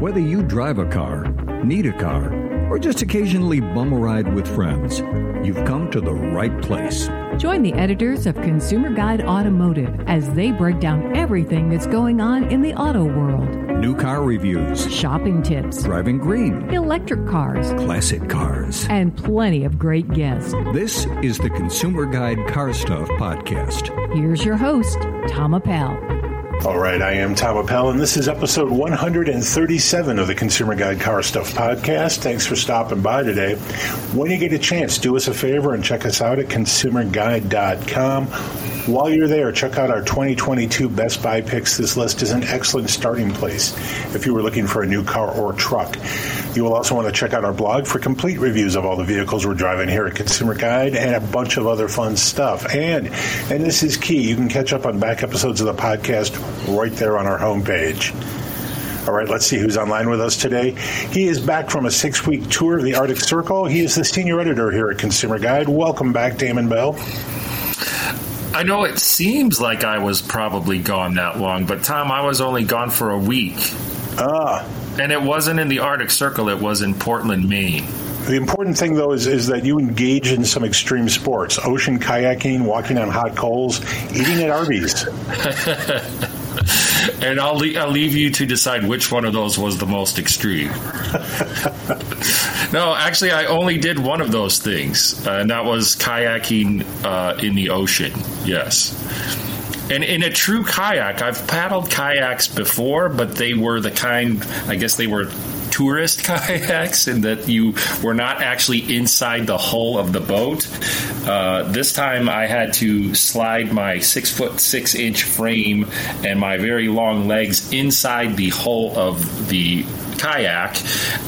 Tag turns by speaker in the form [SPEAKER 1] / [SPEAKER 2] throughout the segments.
[SPEAKER 1] Whether you drive a car, need a car, or just occasionally bum a ride with friends, you've come to the right place.
[SPEAKER 2] Join the editors of Consumer Guide Automotive as they break down everything that's going on in the auto world
[SPEAKER 1] New car reviews,
[SPEAKER 2] shopping tips,
[SPEAKER 1] driving green,
[SPEAKER 2] electric cars,
[SPEAKER 1] classic cars.
[SPEAKER 2] and plenty of great guests.
[SPEAKER 1] This is the Consumer Guide Car Stuff Podcast.
[SPEAKER 2] Here's your host, Tom Appel.
[SPEAKER 3] All right, I am Tom Appel, and this is episode 137 of the Consumer Guide Car Stuff Podcast. Thanks for stopping by today. When you get a chance, do us a favor and check us out at consumerguide.com. While you're there, check out our 2022 Best Buy picks. This list is an excellent starting place if you were looking for a new car or truck. You will also want to check out our blog for complete reviews of all the vehicles we're driving here at Consumer Guide and a bunch of other fun stuff. And and this is key, you can catch up on back episodes of the podcast right there on our homepage. All right, let's see who's online with us today. He is back from a six week tour of the Arctic Circle. He is the senior editor here at Consumer Guide. Welcome back, Damon Bell.
[SPEAKER 4] I know it seems like I was probably gone that long, but Tom, I was only gone for a week.
[SPEAKER 3] Ah,
[SPEAKER 4] And it wasn't in the Arctic Circle, it was in Portland, Maine.
[SPEAKER 3] the important thing, though, is, is that you engage in some extreme sports ocean kayaking, walking on hot coals, eating at Arby's.
[SPEAKER 4] And I'll, le- I'll leave you to decide which one of those was the most extreme. no, actually, I only did one of those things, uh, and that was kayaking uh, in the ocean. Yes. And in a true kayak, I've paddled kayaks before, but they were the kind, I guess they were tourist kayaks in that you were not actually inside the hull of the boat. Uh, this time I had to slide my six foot six inch frame and my very long legs inside the hull of the kayak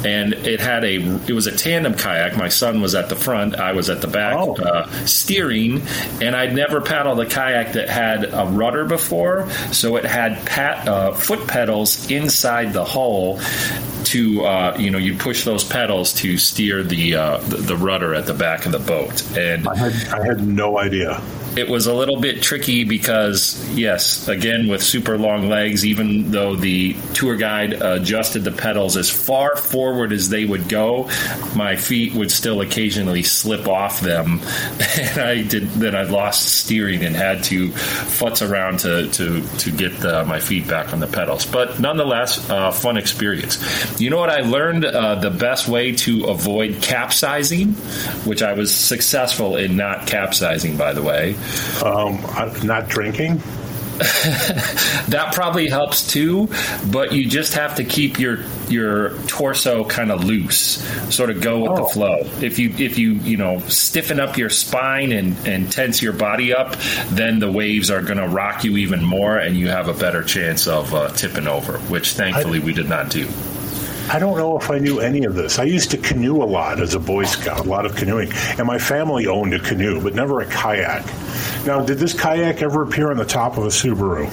[SPEAKER 4] and it had a it was a tandem kayak my son was at the front i was at the back
[SPEAKER 3] Oh.
[SPEAKER 4] uh, steering and i'd never paddled a kayak that had a rudder before so it had pat, uh, foot pedals inside the hull to uh, you know you push those pedals to steer the, uh, the the rudder at the back of the boat and
[SPEAKER 3] I had, I had no idea.
[SPEAKER 4] It was a little bit tricky because yes again with super long legs even though the tour guide adjusted the pedals as far forward as they would go my feet would still occasionally slip off them. And i did then i lost steering and had to futz around to to to get uh, my feet back on the pedals. But nonetheless uh, fun experience. You know what i learned uh, the best way to avoid capsizing which i was successful in not capsizing by the way
[SPEAKER 3] Um, not drinking.
[SPEAKER 4] that probably helps too but you just have to keep your your torso kind of loose sort of go with
[SPEAKER 3] Oh.
[SPEAKER 4] the flow if you if you you know stiffen up your spine and and tense your body up then the waves are going to rock you even more and you have a better chance of uh, tipping over which thankfully we did not do
[SPEAKER 3] I don't know if I knew any of this. I used to canoe a lot as a Boy Scout, a lot of canoeing, and my family owned a canoe, but never a kayak. Now, did this kayak ever appear on the top of a Subaru?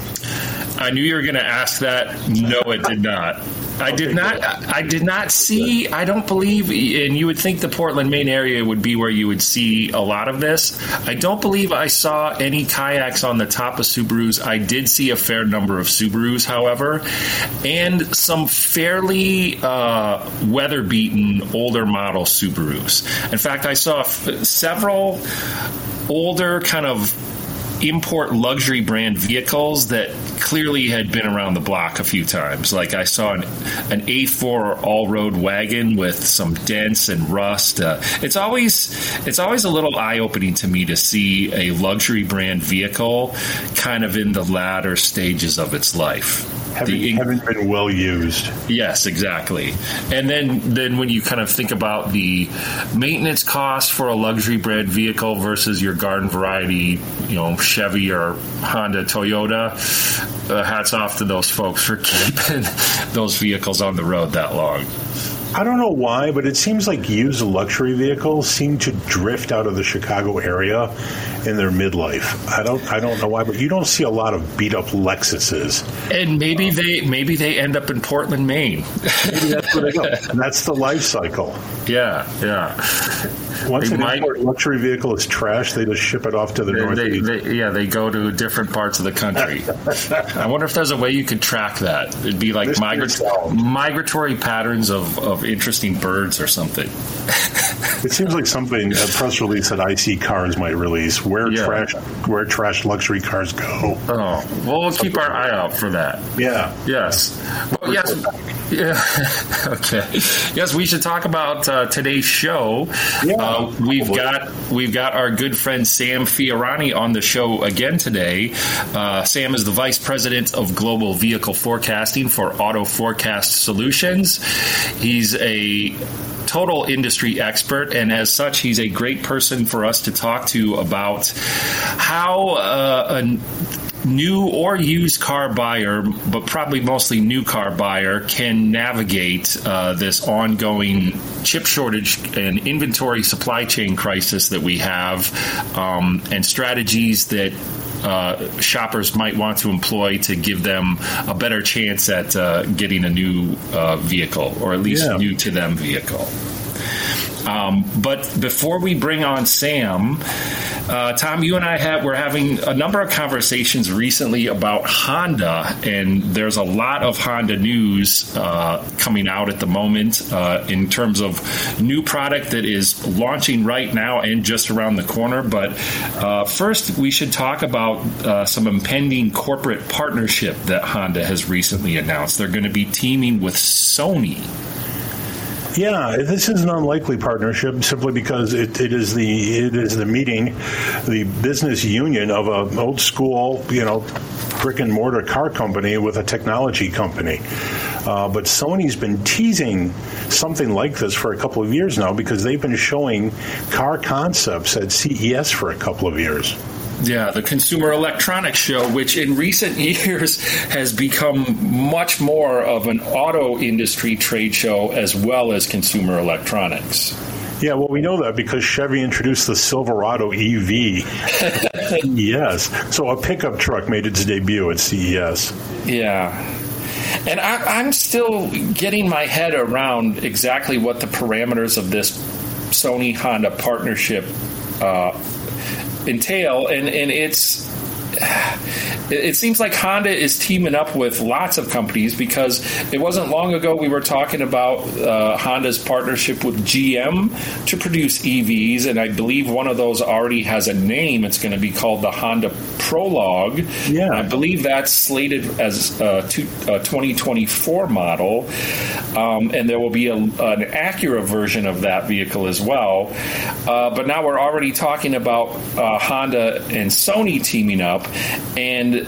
[SPEAKER 4] I knew you were going to ask that. No, it did not. I did not. I did not see. I don't believe, and you would think the Portland, Maine area would be where you would see a lot of this. I don't believe I saw any kayaks on the top of Subarus. I did see a fair number of Subarus, however, and some fairly uh, weather-beaten older model Subarus. In fact, I saw f- several older kind of import luxury brand vehicles that clearly had been around the block a few times. Like I saw an, an A4 all-road wagon with some dents and rust. Uh, it's always it's always a little eye-opening to me to see a luxury brand vehicle kind of in the latter stages of its life.
[SPEAKER 3] Haven't,
[SPEAKER 4] The-
[SPEAKER 3] haven't been well used.
[SPEAKER 4] Yes, exactly. And then then when you kind of think about the maintenance cost for a luxury brand vehicle versus your garden variety, you know, Chevy or Honda, Toyota, uh, hats off to those folks for keeping those vehicles on the road that long.
[SPEAKER 3] I don't know why, but it seems like used luxury vehicles seem to drift out of the Chicago area in their midlife. I don't I don't know why, but you don't see a lot of beat up Lexuses.
[SPEAKER 4] And maybe they maybe they end up in Portland, Maine.
[SPEAKER 3] Maybe that's where they go. And that's the life cycle.
[SPEAKER 4] Yeah, yeah.
[SPEAKER 3] Once
[SPEAKER 4] They
[SPEAKER 3] an
[SPEAKER 4] might-
[SPEAKER 3] import luxury vehicle is trash, they just ship it off to the
[SPEAKER 4] They,
[SPEAKER 3] northeast.
[SPEAKER 4] they, yeah, they go to different parts of the country. I wonder if there's a way you could track that. It'd be like migra-
[SPEAKER 3] um,
[SPEAKER 4] migratory patterns of, of interesting birds or something.
[SPEAKER 3] It seems like something a press release that iSeeCars might release. Where
[SPEAKER 4] Yeah.
[SPEAKER 3] trash, where trash luxury cars go.
[SPEAKER 4] Oh, well, we'll keep our eye out for that.
[SPEAKER 3] Yeah.
[SPEAKER 4] Yes. Well, yes. Yeah. okay. Yes, we should talk about uh, today's show.
[SPEAKER 3] Yeah,
[SPEAKER 4] Uh, we've
[SPEAKER 3] probably.
[SPEAKER 4] got we've got our good friend Sam Fiorani on the show again today. Uh, Sam is the vice president of global vehicle forecasting for Auto Forecast Solutions. He's a total industry expert, and as such, he's a great person for us to talk to about how uh, a new or used car buyer, but probably mostly new car buyer, can navigate uh, this ongoing chip shortage and inventory supply chain crisis that we have, um, and strategies that. Uh, shoppers might want to employ to give them a better chance at uh, getting a new uh, vehicle, or at least
[SPEAKER 3] Yeah.
[SPEAKER 4] new to them vehicle. Um, but before we bring on Sam, uh, Tom, you and I have we're having a number of conversations recently about Honda, and there's a lot of Honda news uh, coming out at the moment uh, in terms of new product that is launching right now and just around the corner. But uh, first, we should talk about uh, some impending corporate partnership that Honda has recently announced. They're going to be teaming with Sony.
[SPEAKER 3] Yeah, this is an unlikely partnership simply because it, it is the it is the meeting, the business union of an old school, you know, brick and mortar car company with a technology company. Uh, but Sony's been teasing something like this for a couple of years now because they've been showing car concepts at CES for a couple of years.
[SPEAKER 4] Yeah, the Consumer Electronics Show, which in recent years has become much more of an auto industry trade show as well as consumer electronics.
[SPEAKER 3] Yeah, well, we know that because Chevy introduced the Silverado EV. yes, so a pickup truck made its debut at CES.
[SPEAKER 4] Yeah. And I, I'm still getting my head around exactly what the parameters of this Sony Honda partnership uh, entail, and and it's it seems like Honda is teaming up with lots of companies because it wasn't long ago we were talking about uh, Honda's partnership with GM to produce EVs, and I believe one of those already has a name. It's going to be called the Honda Prologue.
[SPEAKER 3] Yeah.
[SPEAKER 4] I believe that's slated as a, two, a 2024 model, um, and there will be a, an Acura version of that vehicle as well. Uh, but now we're already talking about uh, Honda and Sony teaming up, and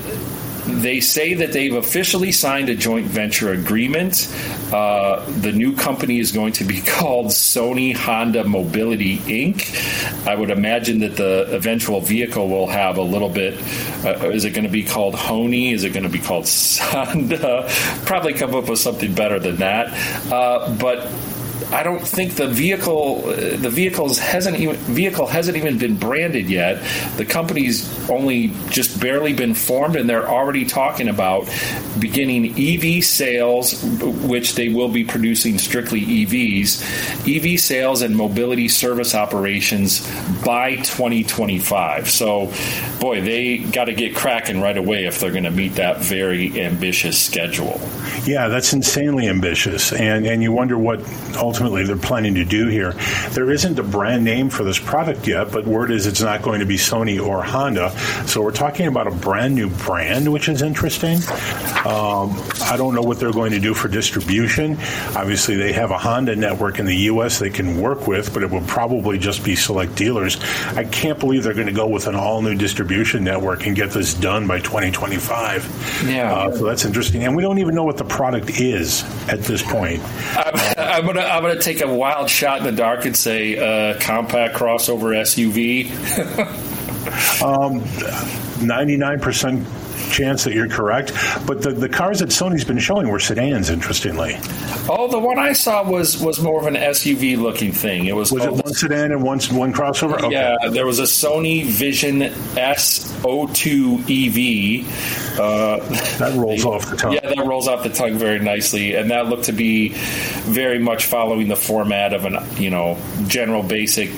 [SPEAKER 4] they say that they've officially signed a joint venture agreement. Uh, the new company is going to be called Sony Honda Mobility Inc. I would imagine that the eventual vehicle will have a little bit. Uh, is it going to be called Honey? Is it going to be called Honda? Probably come up with something better than that. Uh, but I don't think the vehicle uh, the vehicles hasn't even vehicle hasn't even been branded yet. The company's only just barely been formed, and they're already talking about beginning EV sales, which they will be producing strictly EVs, EV sales and mobility service operations by 2025. So, boy, they got to get cracking right away if they're going to meet that very ambitious schedule.
[SPEAKER 3] Yeah, that's insanely ambitious, and and you wonder what ultimately they're planning to do here. There isn't a brand name for this product yet, but word is it's not going to be Sony or Honda. So we're talking about a brand new brand, which is interesting. Um, I don't know what they're going to do for distribution. Obviously, they have a Honda network in the U.S. they can work with, but it will probably just be select dealers. I can't believe they're going to go with an all new distribution network and get this done by 2025.
[SPEAKER 4] Yeah.
[SPEAKER 3] Uh, so that's interesting, and we don't even know what the product is at this point.
[SPEAKER 4] I'm, I'm gonna I'm gonna take a wild shot in the dark and say uh, compact crossover SUV.
[SPEAKER 3] um, 99% chance that you're correct. But the, the cars that Sony's been showing were sedans, interestingly.
[SPEAKER 4] oh, the one I saw was was more of an SUV looking thing. It was,
[SPEAKER 3] Was it one sedan and one, one crossover? Okay.
[SPEAKER 4] Yeah, there was a Sony Vision S02 EV. Uh,
[SPEAKER 3] That rolls off the tongue.
[SPEAKER 4] Yeah, that rolls off the tongue very nicely, and that looked to be very much following the format of an you know general basic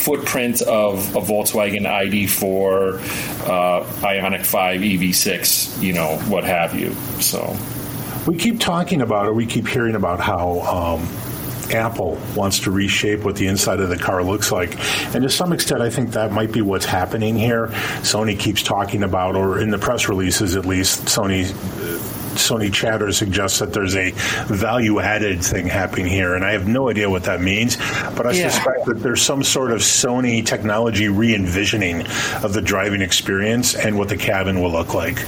[SPEAKER 4] footprint of a Volkswagen ID4, uh, Ioniq 5, EV6, you know, what have you. So
[SPEAKER 3] we keep talking about it. We keep hearing about how. Um, Apple wants to reshape what the inside of the car looks like. And to some extent, I think that might be what's happening here. Sony keeps talking about, or in the press releases at least, Sony Sony chatter suggests that there's a value added thing happening here, and I have no idea what that means. But I yeah. suspect that there's some sort of Sony technology re envisioning of the driving experience and what the cabin will look like.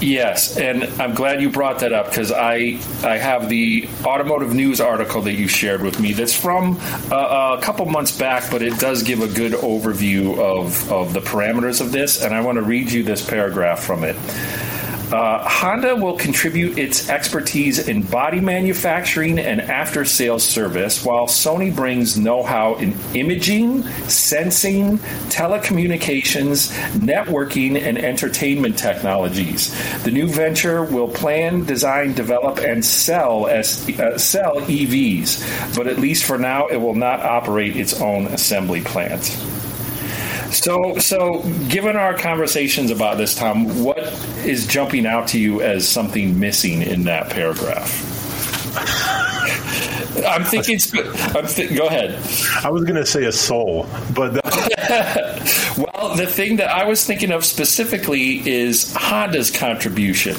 [SPEAKER 4] Yes, and I'm glad you brought that up because I I have the automotive news article that you shared with me. That's from uh, a couple months back, but it does give a good overview of of the parameters of this, and I want to read you this paragraph from it. Uh, Honda will contribute its expertise in body manufacturing and after sales service, while Sony brings know how in imaging, sensing, telecommunications, networking, and entertainment technologies. The new venture will plan, design, develop, and sell, as, uh, sell EVs, but at least for now, it will not operate its own assembly plant. So, so given our conversations about this, Tom, what is jumping out to you as something missing in that paragraph? I'm thinking. I'm th- go ahead.
[SPEAKER 3] I was going to say a soul, but
[SPEAKER 4] well, the thing that I was thinking of specifically is Honda's contribution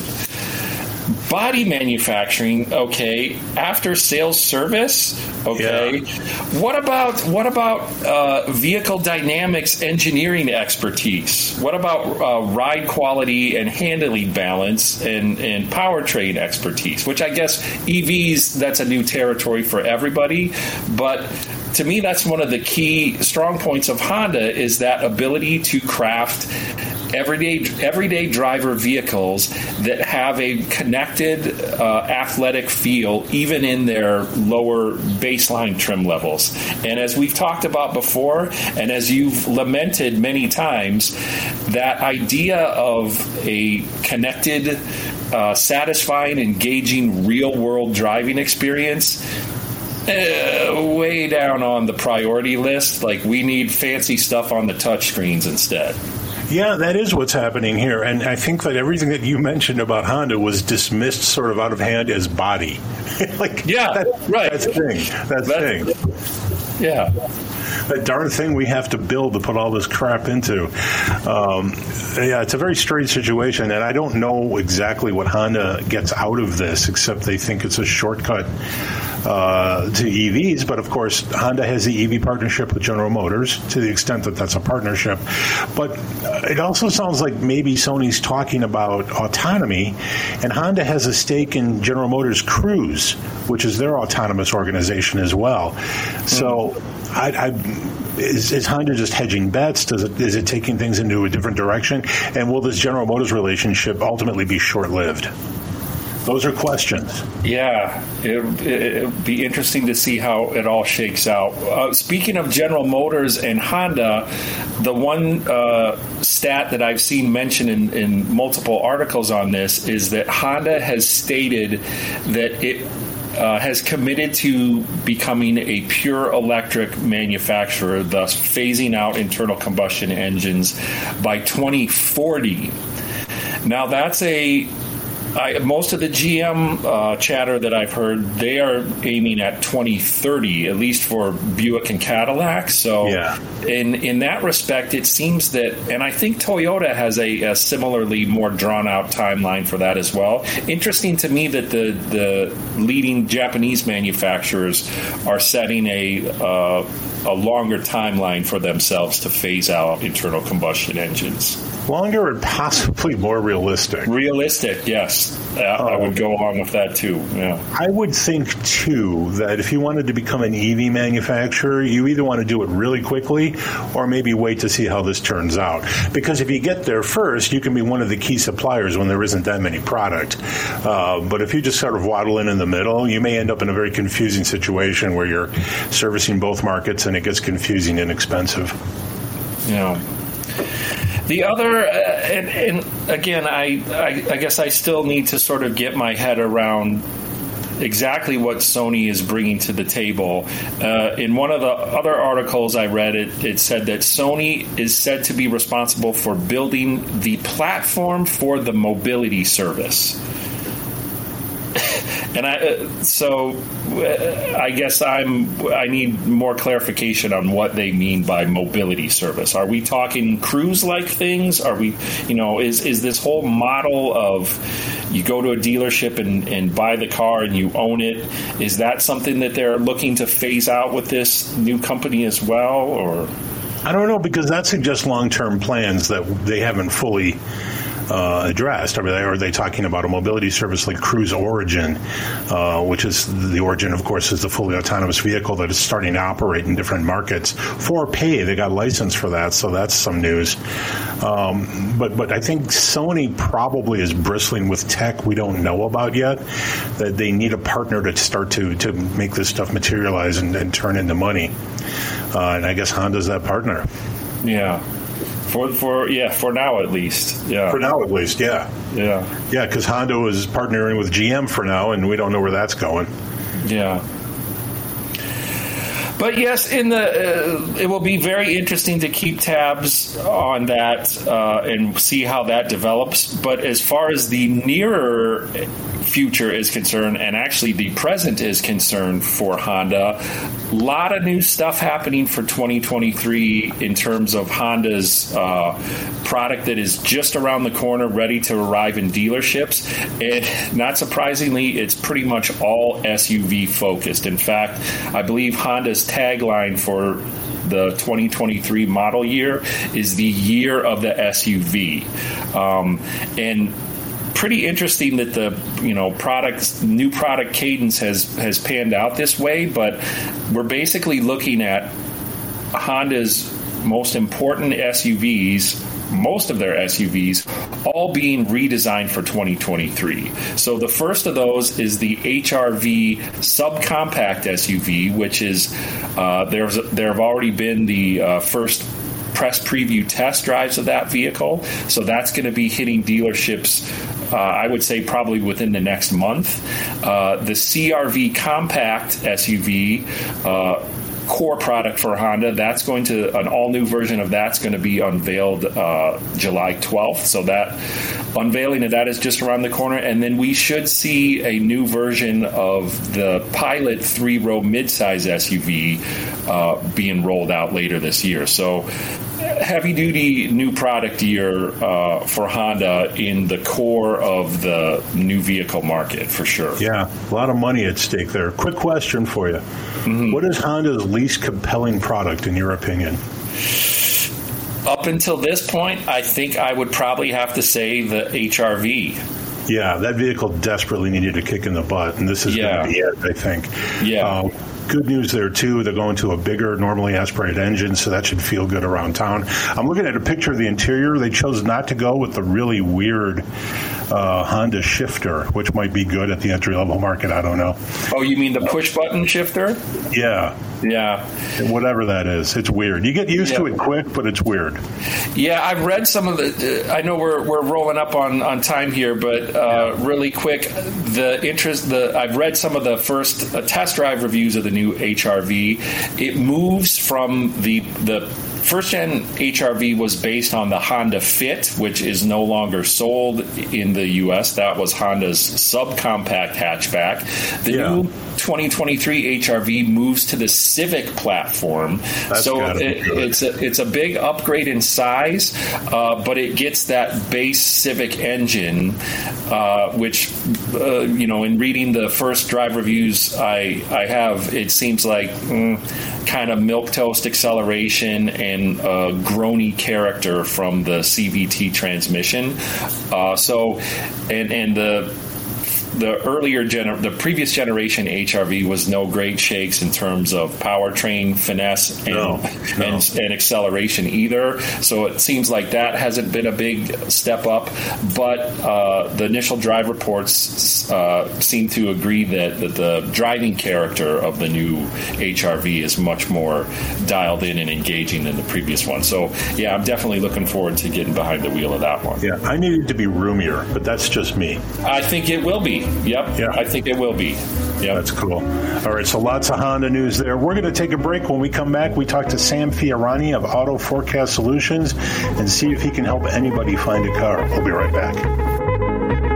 [SPEAKER 4] body manufacturing okay after sales service okay. Yeah. what about what about uh, vehicle dynamics engineering expertise? What about uh, ride quality and handling balance and, and powertrain expertise? Which i guess evs that's a new territory for everybody but to me that's one of the key strong points of honda is that ability to craft everyday everyday driver vehicles that have a connected uh, athletic feel even in their lower baseline trim levels and as we've talked about before and as you've lamented many times that idea of a connected uh, satisfying engaging real world driving experience uh, way down on the priority list. Like we need fancy stuff on the touchscreens instead.
[SPEAKER 3] Yeah, that is what's happening here. And I think that everything that you mentioned about Honda was dismissed sort of out of hand as body.
[SPEAKER 4] like, yeah, that, right.
[SPEAKER 3] That's thing. That's thing.
[SPEAKER 4] Yeah.
[SPEAKER 3] That darn thing we have to build to put all this crap into. Um, yeah, it's a very strange situation, and I don't know exactly what Honda gets out of this, except they think it's a shortcut uh, to EVs. But of course, Honda has the EV partnership with General Motors to the extent that that's a partnership. But it also sounds like maybe Sony's talking about autonomy, and Honda has a stake in General Motors Cruise, which is their autonomous organization as well. So mm-hmm. I, I is, is, Honda just hedging bets? Does it is it taking things into a different direction? And will this General Motors relationship ultimately be short lived? Those are questions.
[SPEAKER 4] Yeah, it, will be interesting to see how it all shakes out. Uh, speaking of General Motors and Honda, the one uh, stat that I've seen mentioned in, in multiple articles on this is that Honda has stated that it uh, has committed to becoming a pure electric manufacturer, thus phasing out internal combustion engines by 2040. Now, that's a I, most of the GM uh, chatter that I've heard, they are aiming at 2030, at least for Buick and Cadillac. So, yeah. in in that respect, it seems that, and I think Toyota has a, a similarly more drawn out timeline for that as well. Interesting to me that the the leading Japanese manufacturers are setting a uh, a longer timeline for themselves to phase out internal combustion engines.
[SPEAKER 3] Longer and possibly more realistic.
[SPEAKER 4] Realistic, yes. Uh, I would go along with that too. Yeah.
[SPEAKER 3] I would think too that if you wanted to become an EV manufacturer, you either want to do it really quickly or maybe wait to see how this turns out. Because if you get there first, you can be one of the key suppliers when there isn't that many product. Uh, but if you just sort of waddle in in the middle, you may end up in a very confusing situation where you're servicing both markets and it gets confusing and expensive.
[SPEAKER 4] Yeah. The other, uh, and, and, again, I, I, I guess I still need to sort of get my head around exactly what Sony is bringing to the table. Uh, in one of the other articles I read, it, it said that Sony is said to be responsible for building the platform for the mobility service. And I, uh, so uh, I guess I'm. I need more clarification on what they mean by mobility service. Are we talking cruise-like things? Are we, you know, is is this whole model of you go to a dealership and, and buy the car and you own it? Is that something that they're looking to phase out with this new company as well, or?
[SPEAKER 3] I don't know because that suggests long-term plans that they haven't fully uh, addressed? Are they, are they talking about a mobility service like Cruise Origin, uh, which is the Origin, of course, is the fully autonomous vehicle that is starting to operate in different markets for pay. They got license for that, so that's some news. Um, but but I think Sony probably is bristling with tech we don't know about yet. That they need a partner to start to to make this stuff materialize and, and turn into money. Uh, and I guess Honda's that partner.
[SPEAKER 4] Yeah. For for yeah, for now at least. Yeah.
[SPEAKER 3] For now at least, yeah.
[SPEAKER 4] Yeah.
[SPEAKER 3] Yeah, because Honda is partnering with GM for now, and we don't know where that's going.
[SPEAKER 4] Yeah. But yes, in the uh, it will be very interesting to keep tabs on that uh, and see how that develops. But as far as the nearer future is concerned, and actually the present is concerned for Honda, a lot of new stuff happening for 2023 in terms of Honda's uh, product that is just around the corner, ready to arrive in dealerships. And not surprisingly, it's pretty much all SUV focused. In fact, I believe Honda's tagline for the 2023 model year is the year of the SUV. Um, and pretty interesting that the you know product new product cadence has has panned out this way, but we're basically looking at Honda's most important SUVs most of their SUVs all being redesigned for 2023. So the first of those is the HRV subcompact SUV, which is uh, there's there have already been the uh, first press preview test drives of that vehicle. So that's going to be hitting dealerships uh, I would say probably within the next month. Uh, the CRV compact SUV. Uh, core product for Honda. That's going to an all new version of that's going to be unveiled uh, July 12th. So that unveiling of that is just around the corner, and then we should see a new version of the Pilot three row midsize SUV uh, being rolled out later this year. So heavy duty new product year uh, for Honda in the core of the new vehicle market for sure.
[SPEAKER 3] Yeah, a lot of money at stake there. Quick question for you: mm-hmm. what is Honda's least compelling product in your opinion?
[SPEAKER 4] Up until this point, I think I would probably have to say the HRV.
[SPEAKER 3] Yeah, that vehicle desperately needed a kick in the butt, and this is yeah. going to be it. I think.
[SPEAKER 4] Yeah. Uh,
[SPEAKER 3] good news there too. They're going to a bigger, normally aspirated engine, so that should feel good around town. I'm looking at a picture of the interior. They chose not to go with the really weird uh, Honda shifter, which might be good at the entry level market. I don't know.
[SPEAKER 4] Oh, you mean the push button shifter?
[SPEAKER 3] Yeah.
[SPEAKER 4] Yeah.
[SPEAKER 3] Whatever that is, it's weird. You get used yeah. to it quick, but it's weird.
[SPEAKER 4] Yeah, I've read some of the. Uh, I know we're, we're rolling up on, on time here, but uh, yeah. really quick, the interest. The I've read some of the first uh, test drive reviews of the new HRV. It moves from the the first gen HRV was based on the Honda Fit, which is no longer sold in the U.S. That was Honda's subcompact hatchback. The yeah. new 2023 HRV moves to the Civic platform. That's so it, it's a it's a big upgrade in size, uh, but it gets that base Civic engine, uh, which uh, you know, in reading the first drive reviews I I have, it seems like mm, kind of milk toast acceleration and a groany character from the CVT transmission. Uh, so, and and the the earlier gener- the previous generation HRV was no great shakes in terms of powertrain finesse and, no, no. and, and acceleration either. So it seems like that hasn't been a big step up. But uh, the initial drive reports uh, seem to agree that, that the driving character of the new HRV is much more dialed in and engaging than the previous one. So yeah, I'm definitely looking forward to getting behind the wheel of that one.
[SPEAKER 3] Yeah, I need it to be roomier, but that's just me.
[SPEAKER 4] I think it will be. Yep. Yeah. I think it will be.
[SPEAKER 3] Yeah, That's cool. All right, so lots of Honda news there. We're going to take a break. When we come back, we talk to Sam Fiorani of Auto Forecast Solutions and see if he can help anybody find a car. We'll be right back.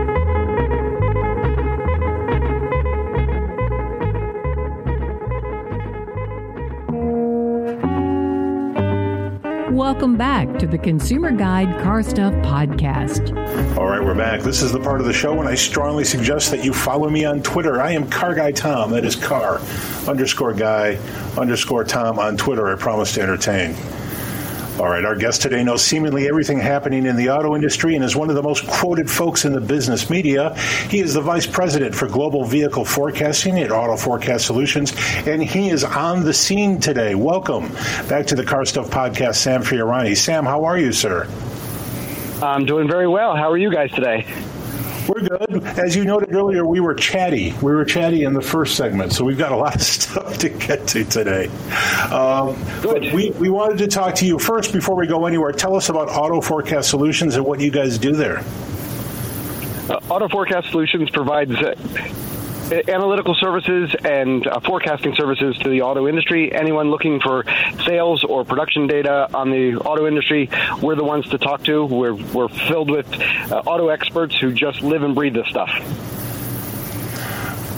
[SPEAKER 2] Welcome back to the Consumer Guide Car Stuff Podcast.
[SPEAKER 3] All right, we're back. This is the part of the show when I strongly suggest that you follow me on Twitter. I am Car Guy Tom. That is car underscore guy underscore Tom on Twitter. I promise to entertain. All right, our guest today knows seemingly everything happening in the auto industry and is one of the most quoted folks in the business media. He is the vice president for global vehicle forecasting at Auto Forecast Solutions, and he is on the scene today. Welcome back to the Car Stuff Podcast, Sam Fiorani. Sam, how are you, sir?
[SPEAKER 5] I'm doing very well. How are you guys today?
[SPEAKER 3] We're good. As you noted earlier, we were chatty. We were chatty in the first segment, so we've got a lot of stuff to get to today. Um, but we, we wanted to talk to you first before we go anywhere. Tell us about Auto Forecast Solutions and what you guys do there.
[SPEAKER 5] Uh, Auto Forecast Solutions provides uh, analytical services and uh, forecasting services to the auto industry. Anyone looking for sales or production data on the auto industry, we're the ones to talk to. We're, we're filled with uh, auto experts who just live and breathe this stuff.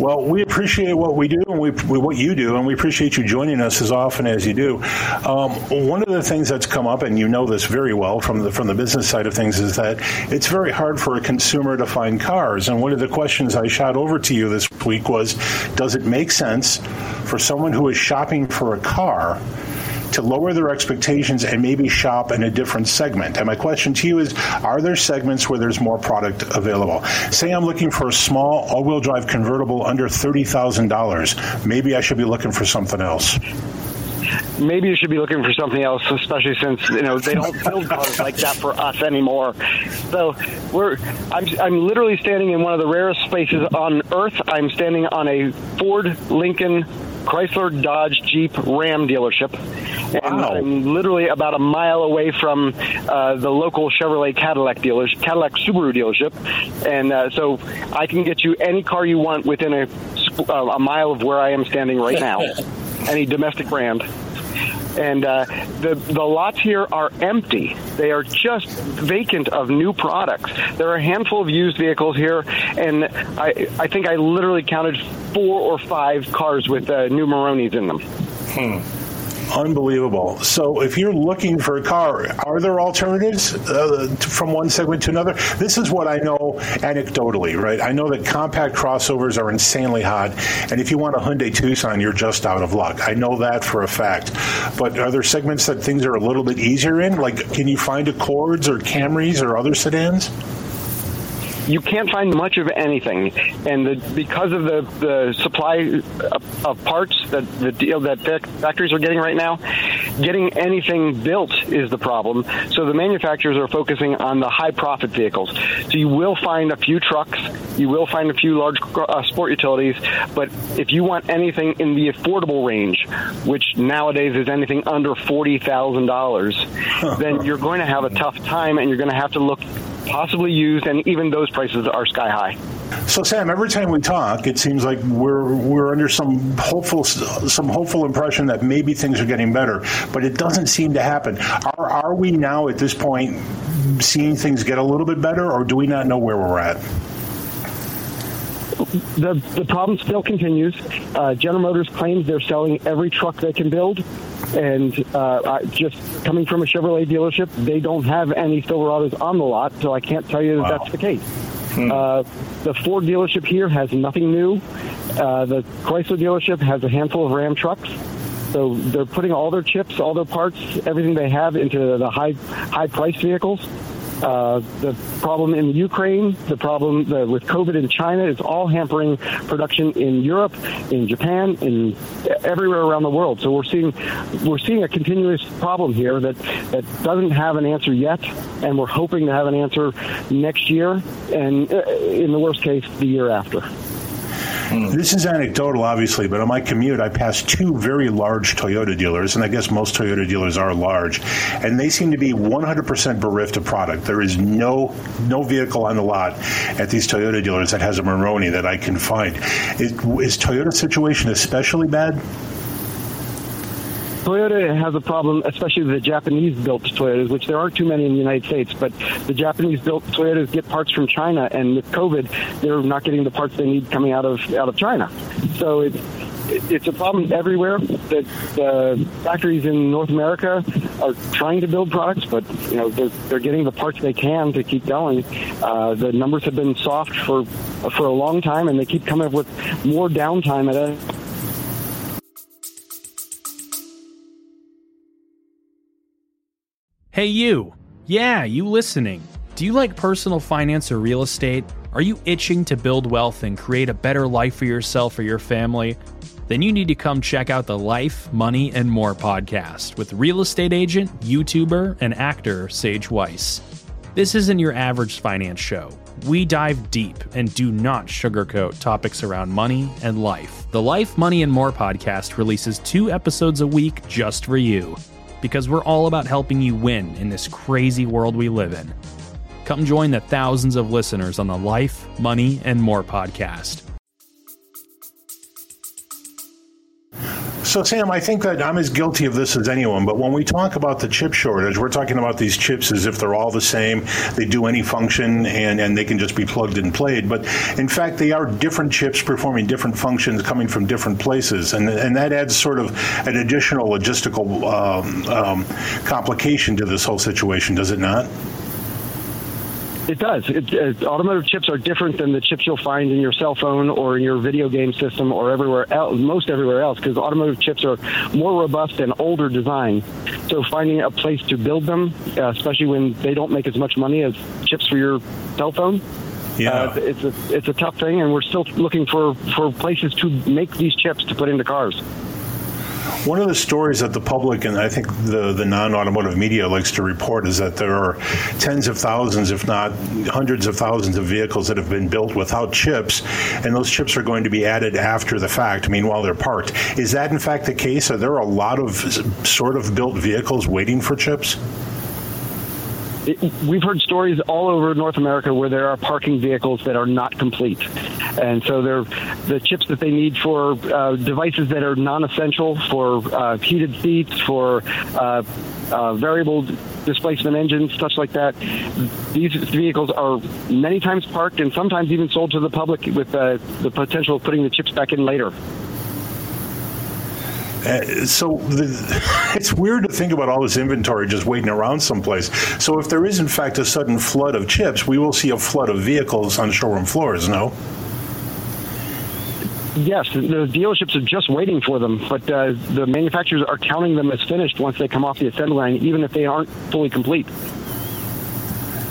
[SPEAKER 3] Well, we appreciate what we do and we, what you do, and we appreciate you joining us as often as you do. Um, one of the things that's come up, and you know this very well from the from the business side of things, is that it's very hard for a consumer to find cars. And one of the questions I shot over to you this week was, does it make sense for someone who is shopping for a car? To lower their expectations and maybe shop in a different segment. And my question to you is Are there segments where there's more product available? Say I'm looking for a small all wheel drive convertible under $30,000. Maybe I should be looking for something else
[SPEAKER 5] maybe you should be looking for something else, especially since you know they don't build cars like that for us anymore. So we're I'm I'm literally standing in one of the rarest spaces on earth. I'm standing on a Ford Lincoln Chrysler, Dodge, Jeep, Ram dealership. And wow. I'm literally about a mile away from uh, the local Chevrolet Cadillac dealership, Cadillac Subaru dealership. And uh, so I can get you any car you want within a, uh, a mile of where I am standing right now, any domestic brand and uh, the the lots here are empty. They are just vacant of new products. There are a handful of used vehicles here, and I I think I literally counted four or five cars with uh, new Monroneys in them.
[SPEAKER 3] Hmm unbelievable. So, if you're looking for a car, are there alternatives uh, from one segment to another? This is what I know anecdotally, right? I know that compact crossovers are insanely hot, and if you want a Hyundai Tucson, you're just out of luck. I know that for a fact. But are there segments that things are a little bit easier in? Like, can you find Accords or Camrys or other sedans?
[SPEAKER 5] You can't find much of anything, and the, because of the, the supply of, of parts that the deal that factories are getting right now, getting anything built is the problem. So the manufacturers are focusing on the high profit vehicles. So you will find a few trucks, you will find a few large uh, sport utilities, but if you want anything in the affordable range, which nowadays is anything under forty thousand dollars, then you're going to have a tough time, and you're going to have to look possibly used, and even those prices are sky high.
[SPEAKER 3] So, Sam, every time we talk, it seems like we're we're under some hopeful some hopeful impression that maybe things are getting better, but it doesn't seem to happen. Are are we now at this point seeing things get a little bit better, or do we not know where we're at?
[SPEAKER 5] The the problem still continues. Uh, General Motors claims they're selling every truck they can build and uh, just coming from a Chevrolet dealership, they don't have any Silverados on the lot, so I can't tell you that wow. that's the case. Hmm. Uh, the Ford dealership here has nothing new. Uh, the Chrysler dealership has a handful of Ram trucks. So they're putting all their chips, all their parts, everything they have into the high high price vehicles. Uh, the problem in Ukraine, the problem the, with COVID in China is all hampering production in Europe, in Japan, in everywhere around the world. So we're seeing we're seeing a continuous problem here that that doesn't have an answer yet, and we're hoping to have an answer next year, and uh, in the worst case, the year after.
[SPEAKER 3] Mm. This is anecdotal, obviously, but on my commute, I passed two very large Toyota dealers, and I guess most Toyota dealers are large, and they seem to be 100% bereft of product. There is no no vehicle on the lot at these Toyota dealers that has a Monroney that I can find. Is, is Toyota's situation especially bad?
[SPEAKER 5] Toyota has a problem, especially the Japanese built Toyotas, which there aren't too many in the United States, but the Japanese built Toyotas get parts from China, and with COVID, they're not getting the parts they need coming out of out of China. So it's it's a problem everywhere. That the factories in North America are trying to build products, but you know they're, they're getting the parts they can to keep going. Uh, the numbers have been soft for for a long time, and they keep coming up with more downtime at a
[SPEAKER 6] Hey, you. Yeah, you listening. Do you like personal finance or real estate? Are you itching to build wealth and create a better life for yourself or your family? Then you need to come check out the Life, Money, and More podcast with real estate agent, YouTuber, and actor Sage Weiss. This isn't your average finance show. We dive deep and do not sugarcoat topics around money and life. The Life, Money, and More podcast releases two episodes a week just for you because we're all about helping you win in this crazy world we live in. Come join the thousands of listeners on the Life, Money, and More podcast.
[SPEAKER 3] So, Sam, I think that I'm as guilty of this as anyone, but when we talk about the chip shortage, we're talking about these chips as if they're all the same, they do any function, and, and they can just be plugged and played. But in fact, they are different chips performing different functions coming from different places, and, and that adds sort of an additional logistical um, um, complication to this whole situation, does it not?
[SPEAKER 5] It does. It, it, automotive chips are different than the chips you'll find in your cell phone or in your video game system or everywhere else, most everywhere else, because automotive chips are more robust and older design. So finding a place to build them, uh, especially when they don't make as much money as chips for your cell phone,
[SPEAKER 3] yeah. Uh,
[SPEAKER 5] it's a it's a tough thing, and we're still looking for for places to make these chips to put into cars.
[SPEAKER 3] One of the stories that the public and I think the, the non automotive media likes to report is that there are tens of thousands, if not hundreds of thousands, of vehicles that have been built without chips, and those chips are going to be added after the fact, meanwhile they're parked. Is that in fact the case? Are there a lot of sort of built vehicles waiting for chips?
[SPEAKER 5] We've heard stories all over North America where there are parking vehicles that are not complete, and so they're the chips that they need for uh, devices that are non-essential, for uh, heated seats, for uh, uh variable displacement engines, such like that. These vehicles are many times parked and sometimes even sold to the public with uh, the potential of putting the chips back in later.
[SPEAKER 3] Uh, so the, it's weird to think about all this inventory just waiting around someplace. So if there is in fact a sudden flood of chips, we will see a flood of vehicles on showroom floors. No.
[SPEAKER 5] Yes, the dealerships are just waiting for them, but uh, the manufacturers are counting them as finished once they come off the assembly line, even if they aren't fully complete.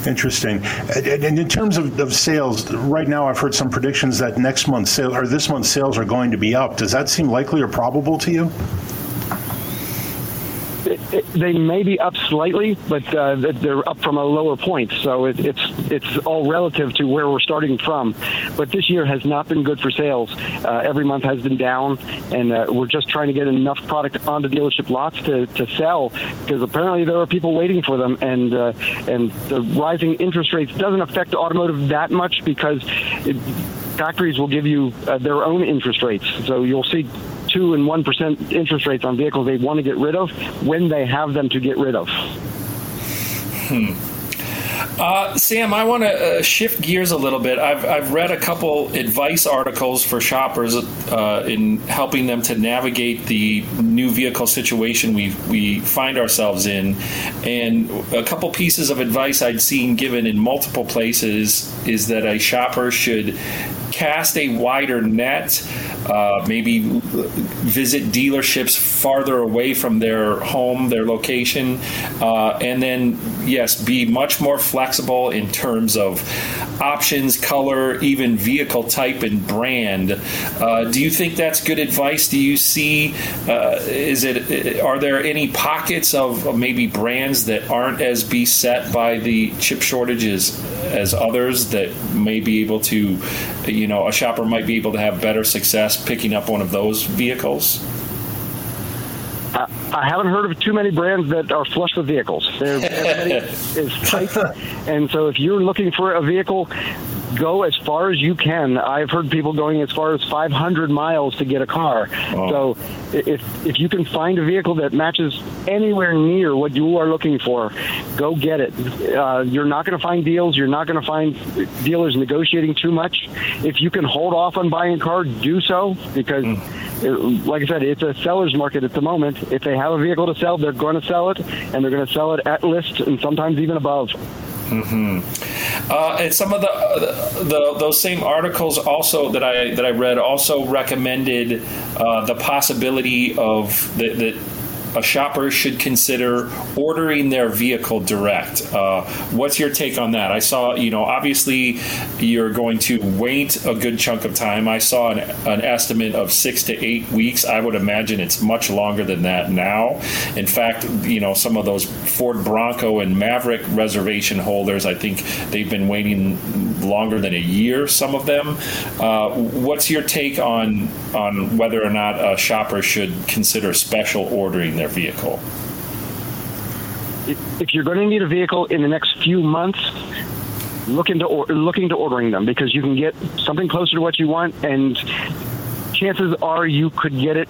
[SPEAKER 3] Interesting. And in terms of, of, sales, right now I've heard some predictions that next month's sales or this month's sales are going to be up. Does that seem likely or probable to you?
[SPEAKER 5] They may be up slightly, but uh, they're up from a lower point. So it, it's it's all relative to where we're starting from. But this year has not been good for sales. Uh, every month has been down, and uh, we're just trying to get enough product onto dealership lots to, to sell because apparently there are people waiting for them. And uh, and the rising interest rates doesn't affect automotive that much because. Factories will give you uh, their own interest rates. So you'll see two and one percent interest rates on vehicles they want to get rid of when they have them to get rid of.
[SPEAKER 4] Hmm. Uh, Sam, I want to uh, shift gears a little bit. I've, I've read a couple advice articles for shoppers uh, in helping them to navigate the new vehicle situation we, we find ourselves in. And a couple pieces of advice I'd seen given in multiple places is that a shopper should cast a wider net, uh, maybe visit dealerships farther away from their home, their location, uh, and then, yes, be much more flexible in terms of options, color, even vehicle type and brand. Uh, do you think that's good advice? Do you see, uh, is it, are there any pockets of, of maybe brands that aren't as beset by the chip shortages as others that may be able to, you know, a shopper might be able to have better success picking up one of those vehicles?
[SPEAKER 5] I haven't heard of too many brands that are flush with vehicles. everybody is tight, and so if you're looking for a vehicle, go as far as you can. I've heard people going as far as 500 miles to get a car. Oh. So if if you can find a vehicle that matches anywhere near what you are looking for, go get it. Uh, you're not going to find deals. You're not going to find dealers negotiating too much. If you can hold off on buying a car, do so because. Mm like I said, it's a seller's market at the moment. If they have a vehicle to sell, they're going to sell it, and they're going to sell it at list and sometimes even above.
[SPEAKER 4] Mm-hmm. Uh, and some of the, the, those same articles also that I that I read also recommended uh, the possibility of that a shopper should consider ordering their vehicle direct. Uh, what's your take on that? I saw, you know, obviously you're going to wait a good chunk of time. I saw an, an estimate of six to eight weeks. I would imagine it's much longer than that now. In fact, you know, some of those Ford Bronco and Maverick reservation holders, I think they've been waiting longer than a year. Some of them. Uh, what's your take on on whether or not a shopper should consider special ordering? Their vehicle?
[SPEAKER 5] If you're going to need a vehicle in the next few months, look into or, look into ordering them because you can get something closer to what you want, and chances are you could get it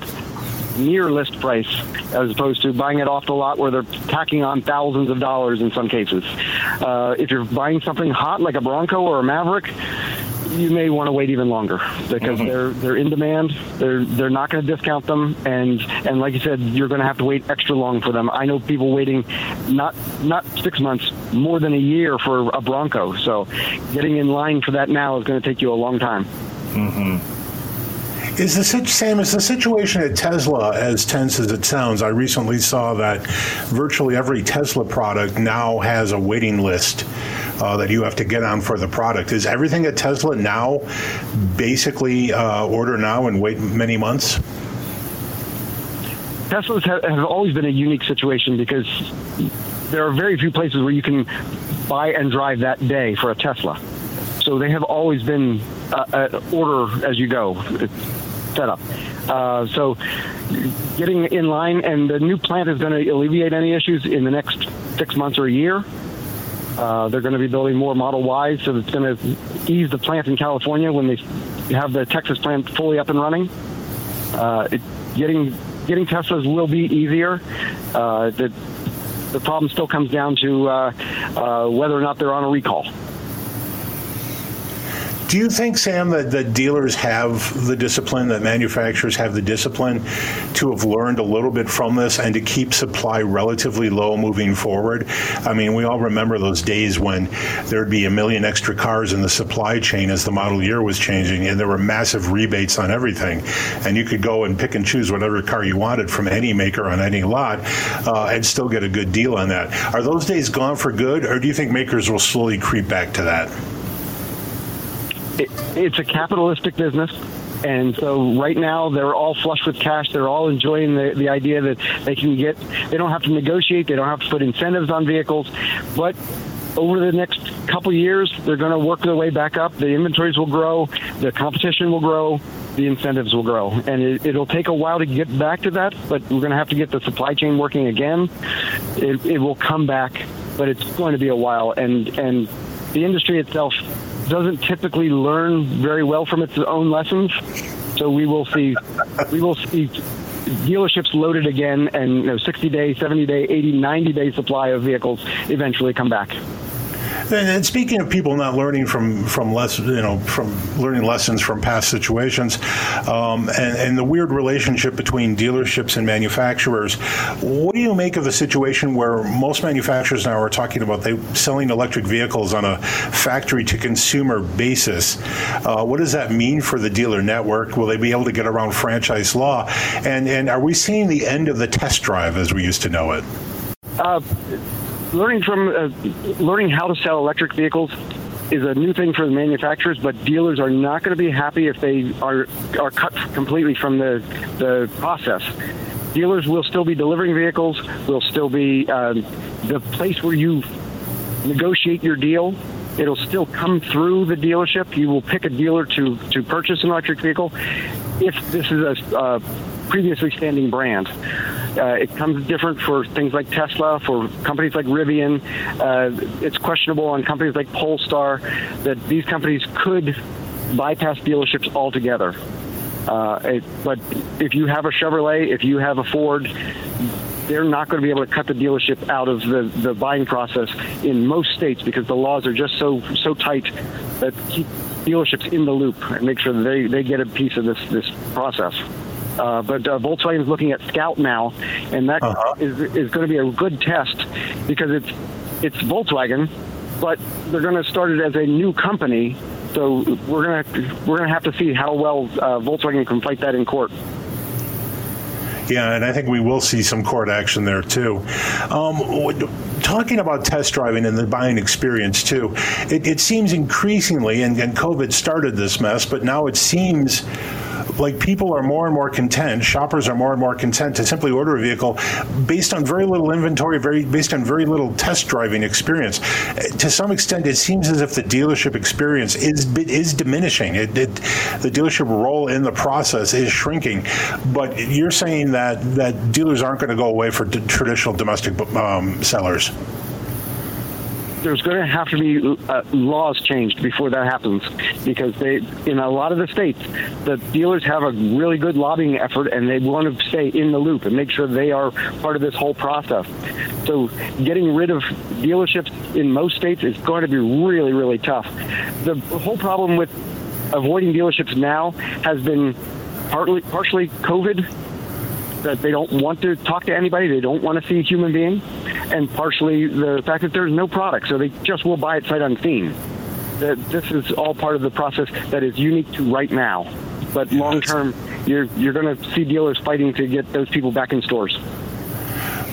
[SPEAKER 5] near list price as opposed to buying it off the lot where they're tacking on thousands of dollars in some cases. Uh, if you're buying something hot like a Bronco or a Maverick, you may want to wait even longer because mm-hmm. they're they're in demand. They're they're not going to discount them, and and like you said, you're going to have to wait extra long for them. I know people waiting not not six months, more than a year for a Bronco. So getting in line for that now is going to take you a long time.
[SPEAKER 3] Mm-hmm. Is the Sam? Is the situation at Tesla as tense as it sounds? I recently saw that virtually every Tesla product now has a waiting list uh, that you have to get on for the product. Is everything at Tesla now basically uh, order now and wait many months?
[SPEAKER 5] Teslas have, always been a unique situation because there are very few places where you can buy and drive that day for a Tesla. So they have always been uh, order as you go setup. Uh, so getting in line, and the new plant is going to alleviate any issues in the next six months or a year. Uh, they're going to be building more Model Ys, so it's going to ease the plant in California when they have the Texas plant fully up and running. Uh, it, getting getting Teslas will be easier. Uh, the the problem still comes down to uh, uh, whether or not they're on a recall.
[SPEAKER 3] Do you think, Sam, that, dealers have the discipline, that manufacturers have the discipline to have learned a little bit from this and to keep supply relatively low moving forward? I mean, we all remember those days when there'd be a million extra cars in the supply chain as the model year was changing, and there were massive rebates on everything. And you could go and pick and choose whatever car you wanted from any maker on any lot uh, and still get a good deal on that. Are those days gone for good, or do you think makers will slowly creep back to that?
[SPEAKER 5] It, it's a capitalistic business. And so right now they're all flush with cash. They're all enjoying the, the idea that they can get, they don't have to negotiate. They don't have to put incentives on vehicles. But over the next couple years, they're going to work their way back up. The inventories will grow. The competition will grow. The incentives will grow. And it, will take a while to get back to that, but we're going to have to get the supply chain working again. It, it will come back, but it's going to be a while. And, and the industry itself doesn't typically learn very well from its own lessons. So we will see, we will see dealerships loaded again and you know, 60 day, 70 day, 80, 90 day supply of vehicles eventually come back.
[SPEAKER 3] And speaking of people not learning from from less, you know, from learning lessons from past situations, um, and, and, the weird relationship between dealerships and manufacturers, what do you make of the situation where most manufacturers now are talking about they selling electric vehicles on a factory to consumer basis? Uh, what does that mean for the dealer network? Will they be able to get around franchise law? And and are we seeing the end of the test drive as we used to know it?
[SPEAKER 5] Uh, learning from uh, learning how to sell electric vehicles is a new thing for the manufacturers, but dealers are not going to be happy if they are are cut completely from the the process. Dealers will still be delivering vehicles, will still be um, the place where you negotiate your deal, it'll still come through the dealership. You will pick a dealer to to purchase an electric vehicle if this is a uh, previously standing brand. Uh, it comes different for things like Tesla, for companies like Rivian. Uh, it's questionable on companies like Polestar that these companies could bypass dealerships altogether. Uh, it, but if you have a Chevrolet, if you have a Ford, they're not going to be able to cut the dealership out of the, the buying process in most states because the laws are just so so tight that keep dealerships in the loop and make sure that they, they get a piece of this this process. Uh, but uh, Volkswagen is looking at Scout now, and that uh-huh. is is going to be a good test because it's it's Volkswagen, but they're going to start it as a new company. So we're gonna we're gonna have to see how well uh, Volkswagen can fight that in court.
[SPEAKER 3] Yeah, and I think we will see some court action there too. Um, talking about test driving and the buying experience too, it, it seems increasingly, and, and COVID started this mess, but now it seems like people are more and more content, shoppers are more and more content to simply order a vehicle based on very little inventory, very based on very little test driving experience. To some extent, it seems as if the dealership experience is is diminishing. It, it, the dealership role in the process is shrinking. But you're saying that that dealers aren't going to go away for d- traditional domestic um, sellers
[SPEAKER 5] there's going to have to be uh, laws changed before that happens because they in a lot of the states the dealers have a really good lobbying effort and they want to stay in the loop and make sure they are part of this whole process. So getting rid of dealerships in most states is going to be really really tough. The whole problem with avoiding dealerships now has been partly partially covid that they don't want to talk to anybody they don't want to see a human being and partially the fact that there's no product, so they just will buy it sight unseen. That this is all part of the process that is unique to right now. But long term, you're you're going to see dealers fighting to get those people back in stores.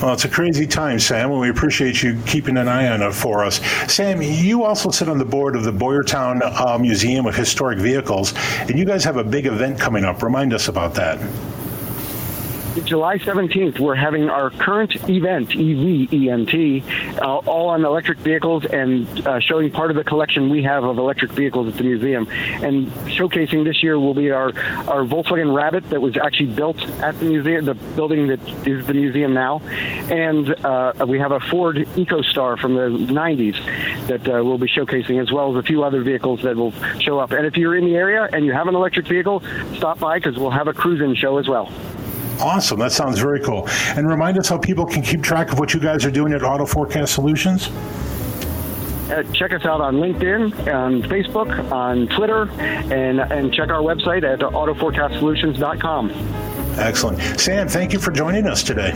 [SPEAKER 3] Well, it's a crazy time, Sam, and we appreciate you keeping an eye on it for us. Sam, you also sit on the board of the Boyertown uh, Museum of Historic Vehicles, and you guys have a big event coming up. Remind us about that.
[SPEAKER 5] July 17th, we're having our current event, EV, uh, all on electric vehicles and uh, showing part of the collection we have of electric vehicles at the museum. And showcasing this year will be our, our Volkswagen Rabbit that was actually built at the museum, the building that is the museum now. And uh, we have a Ford EcoStar from the 90s that uh, we'll be showcasing, as well as a few other vehicles that will show up. And if you're in the area and you have an electric vehicle, stop by because we'll have a cruise-in show as well.
[SPEAKER 3] Awesome. That sounds very cool. And remind us how people can keep track of what you guys are doing at Auto Forecast Solutions.
[SPEAKER 5] Uh, check us out on LinkedIn, on Facebook, on Twitter, and and check our website at autoforecastsolutions.com.
[SPEAKER 3] Excellent. Sam, thank you for joining us today.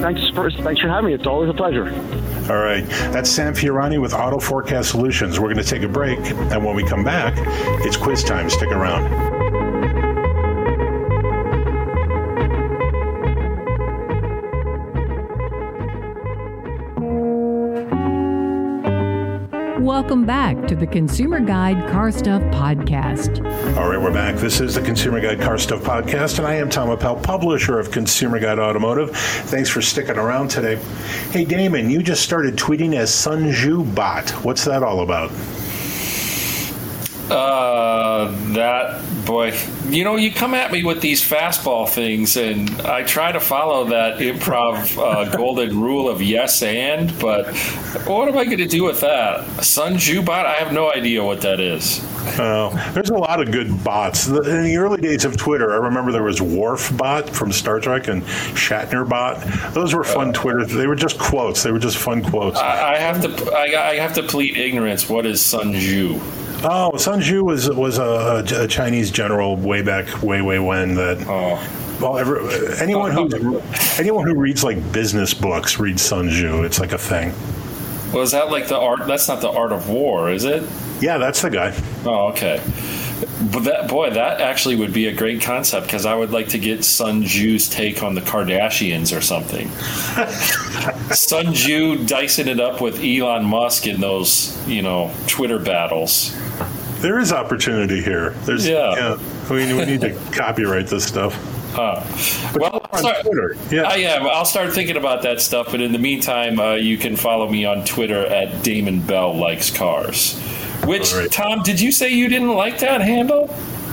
[SPEAKER 5] Thanks for, thanks for having me. It's always a pleasure.
[SPEAKER 3] All right. That's Sam Fiorani with Auto Forecast Solutions. We're going to take a break, and when we come back, it's quiz time. Stick around.
[SPEAKER 2] Welcome back to the Consumer Guide Car Stuff Podcast.
[SPEAKER 3] All right, we're back. This is the Consumer Guide Car Stuff Podcast, and I am Tom Appel, publisher of Consumer Guide Automotive. Thanks for sticking around today. Hey, Damon, you just started tweeting as Sun Tzu Bot. What's that all about?
[SPEAKER 4] Uh, that boy, you know, you come at me with these fastball things, and I try to follow that improv uh, golden rule of yes and, but what am I going to do with that? Sun bot? I have no idea what that is.
[SPEAKER 3] Oh, there's a lot of good bots. In the early days of Twitter, I remember there was Worf bot from Star Trek and Shatner bot. Those were fun uh, Twitter. They were just quotes. They were just fun quotes.
[SPEAKER 4] I, I have to. I, I, have to plead ignorance. What is Sun
[SPEAKER 3] Oh, Sun Tzu was was a, a, Chinese general way back, way way when that. Oh. Well, every, anyone oh, who anyone who reads like business books reads Sun Tzu. It's like a thing.
[SPEAKER 4] Well, is that like the art? That's not the art of war, is it?
[SPEAKER 3] Yeah, that's the guy.
[SPEAKER 4] Oh, okay. But that boy, that actually would be a great concept because I would like to get Sun Tzu's take on the Kardashians or something. Sun Tzu dicing it up with Elon Musk in those, you know, Twitter battles.
[SPEAKER 3] There is opportunity here. There's yeah. yeah we, we need to copyright this stuff.
[SPEAKER 4] Uh, well, I'll start,
[SPEAKER 3] Twitter. Yeah.
[SPEAKER 4] I am. I'll start thinking about that stuff. But in the meantime, uh, you can follow me on Twitter at Damon Bell likes cars. Which
[SPEAKER 3] right.
[SPEAKER 4] Tom, did you say you didn't like that handle?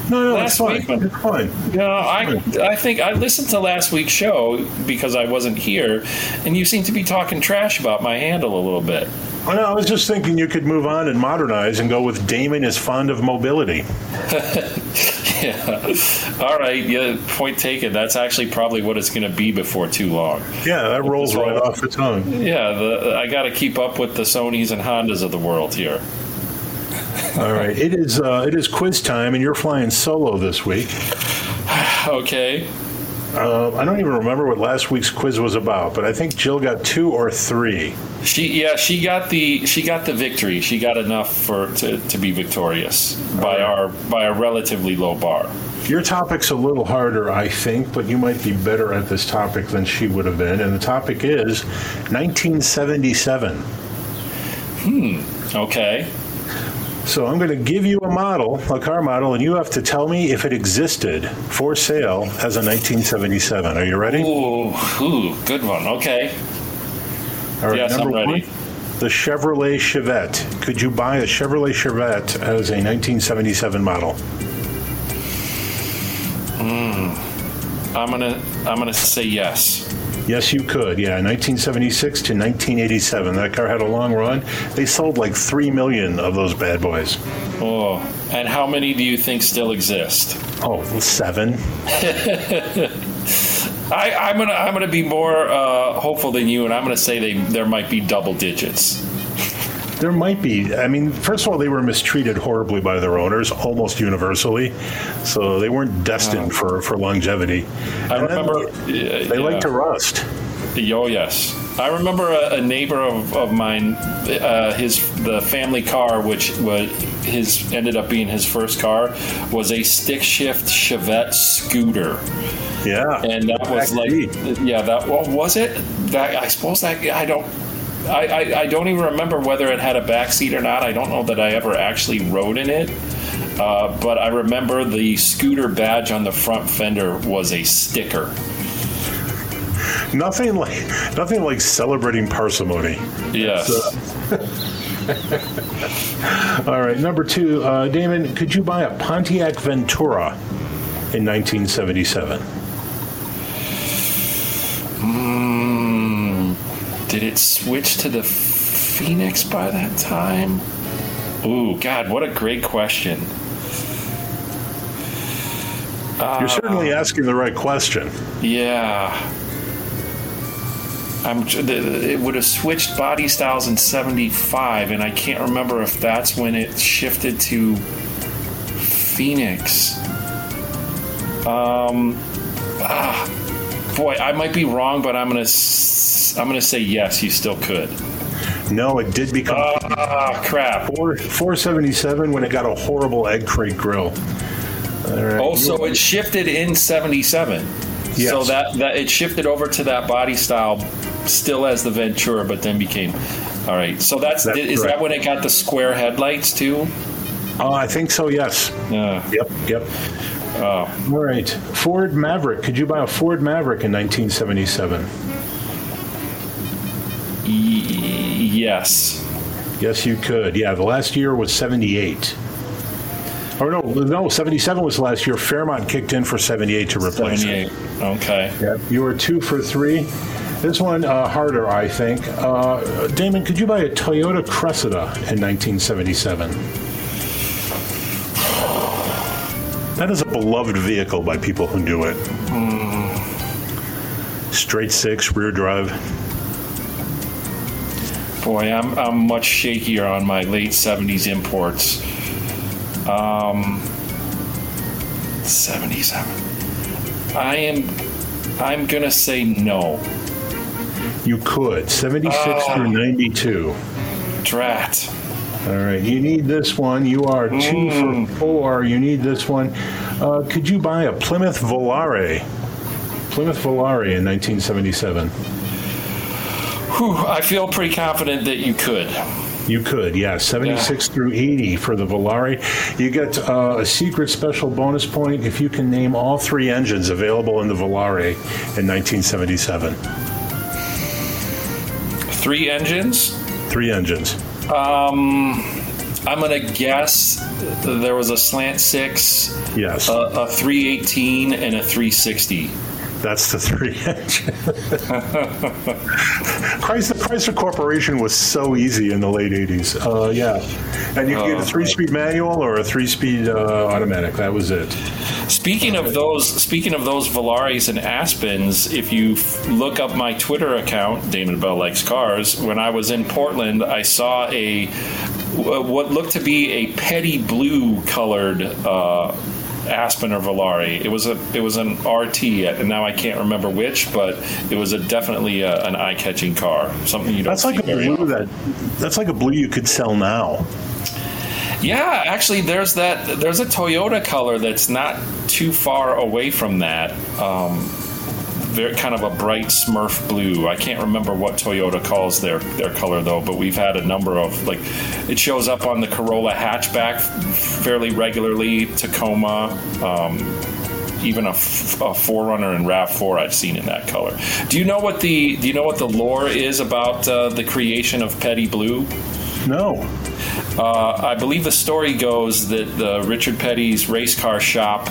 [SPEAKER 3] no, no,
[SPEAKER 4] last
[SPEAKER 3] it's fine.
[SPEAKER 4] week
[SPEAKER 3] It's fine.
[SPEAKER 4] No, I I think I listened to last week's show because I wasn't here, and you seem to be talking trash about my handle a little bit.
[SPEAKER 3] Well, no, I was just thinking you could move on and modernize and go with Damon is fond of mobility.
[SPEAKER 4] Yeah. All right. Yeah. Point taken. That's actually probably what it's going to be before too long.
[SPEAKER 3] Yeah, that rolls right
[SPEAKER 4] right.
[SPEAKER 3] off the tongue.
[SPEAKER 4] Yeah. The, I got to keep up with the Sonys and Hondas of the world here.
[SPEAKER 3] All right, it is uh, it is quiz time, and you're flying solo this week.
[SPEAKER 4] Okay.
[SPEAKER 3] Uh, I don't even remember what last week's quiz was about, but I think Jill got two or three.
[SPEAKER 4] She yeah she got the she got the victory. She got enough for to, to be victorious by our by a relatively low bar.
[SPEAKER 3] Your topic's a little harder, I think, but you might be better at this topic than she would have been. And the topic is 1977. Hmm.
[SPEAKER 4] Okay.
[SPEAKER 3] So I'm going to give you a model, a car model, and you have to tell me if it existed for sale as a 1977. Are you ready?
[SPEAKER 4] Ooh, ooh, good one. Okay.
[SPEAKER 3] All right,
[SPEAKER 4] yes, I'm ready.
[SPEAKER 3] one, the Chevrolet Chevette. Could you buy a Chevrolet Chevette as a 1977 model? Hmm.
[SPEAKER 4] I'm gonna I'm gonna say yes.
[SPEAKER 3] Yes, you could. Yeah, 1976 to 1987. That car had a long run. They sold like 3 million of those bad boys.
[SPEAKER 4] Oh, and how many do you think still exist?
[SPEAKER 3] Oh, seven.
[SPEAKER 4] I, I'm gonna I'm gonna be more uh, hopeful than you, and I'm gonna say they there might be double digits.
[SPEAKER 3] There might be. I mean, first of all, they were mistreated horribly by their owners, almost universally. So they weren't destined for, for longevity.
[SPEAKER 4] I
[SPEAKER 3] And
[SPEAKER 4] remember
[SPEAKER 3] They, they like to rust.
[SPEAKER 4] Oh yes, I remember a, a neighbor of, of mine. Uh, his the family car, which was his ended up being his first car, was a stick shift Chevette scooter,
[SPEAKER 3] Yeah.
[SPEAKER 4] and that was like yeah, that well, was it. That I suppose that I don't. I, I, I don't even remember whether it had a back seat or not. I don't know that I ever actually rode in it. Uh, but I remember the scooter badge on the front fender was a sticker.
[SPEAKER 3] Nothing like nothing like celebrating parsimony.
[SPEAKER 4] Yes.
[SPEAKER 3] All right, number two, uh, Damon, could you buy a Pontiac Ventura in 1977?
[SPEAKER 4] Did it switch to the Phoenix by that time? Ooh, God, what a great question.
[SPEAKER 3] You're certainly asking the right question.
[SPEAKER 4] Yeah. I'm, it would have switched body styles in 75, and I can't remember if that's when it shifted to Phoenix. Um, ah, boy, I might be wrong, but I'm gonna I'm gonna say yes. You still could.
[SPEAKER 3] No, it did become
[SPEAKER 4] Ah, crap.
[SPEAKER 3] 4, 477 when it got a horrible egg crate grill. Right.
[SPEAKER 4] Oh, so it shifted in '77. So
[SPEAKER 3] Yes.
[SPEAKER 4] that that it shifted over to that body style, still as the Ventura, but then became. All right. So that's,
[SPEAKER 3] That's
[SPEAKER 4] is that when it got the square headlights too?
[SPEAKER 3] Oh, I think so, yes.
[SPEAKER 4] Yeah.
[SPEAKER 3] Yep, yep.
[SPEAKER 4] Oh,
[SPEAKER 3] All right. Ford Maverick. Could you buy a Ford Maverick in 1977?
[SPEAKER 4] y- yes.
[SPEAKER 3] Yes, you could. Yeah, the last year was 78. Or no, no, 77 was the last year. Fairmont kicked in for 78 to replace it.
[SPEAKER 4] 78. Okay.
[SPEAKER 3] Yeah, you were two for three. This one uh, harder, I think. Uh, Damon, could you buy a Toyota Cressida in 1977? That is a beloved vehicle by people who do it. Straight six, rear drive.
[SPEAKER 4] Boy, I'm I'm much shakier on my late '70s imports. Um, '77. I am. I'm gonna say no.
[SPEAKER 3] You could. 76
[SPEAKER 4] Oh.
[SPEAKER 3] through 92.
[SPEAKER 4] Drat.
[SPEAKER 3] All right, you need this one. You are two for four. You need this one. Uh, could you buy a Plymouth Volare? Plymouth Volare in 1977.
[SPEAKER 4] Whew, I feel pretty confident that you could.
[SPEAKER 3] You could, yeah. 76 yeah. through 80 for the Volare. You get uh, a secret special bonus point if you can name all three engines available in the Volare in 1977.
[SPEAKER 4] Three engines?
[SPEAKER 3] Three engines.
[SPEAKER 4] Um, I'm going to guess there was a slant six,
[SPEAKER 3] yes,
[SPEAKER 4] a, a 318, and a 360.
[SPEAKER 3] That's the three engine. Chrysler, Chrysler Corporation was so easy in the late 80s. Uh, yeah. And you could get a three speed manual or a three speed uh, automatic. That was it.
[SPEAKER 4] Speaking of those, speaking of those Volaris and Aspens, if you look up my Twitter account, Damon Bell likes cars. When I was in Portland, I saw a what looked to be a petty blue colored uh, Aspen or Volare. It was a it was an RT, and now I can't remember which, but it was a definitely a, an eye catching car. Something you don't.
[SPEAKER 3] That's like a blue that. That's like a blue you could sell now.
[SPEAKER 4] Yeah, actually, there's that. There's a Toyota color that's not too far away from that. Um, very kind of a bright Smurf blue. I can't remember what Toyota calls their their color though, but we've had a number of like it shows up on the Corolla hatchback fairly regularly. Tacoma. Um, even a, 4Runner and Rav4 I've seen in that color. Do you know what the Do you know what the lore is about uh, the creation of Petty Blue?
[SPEAKER 3] No.
[SPEAKER 4] Uh, I believe the story goes that the Richard Petty's race car shop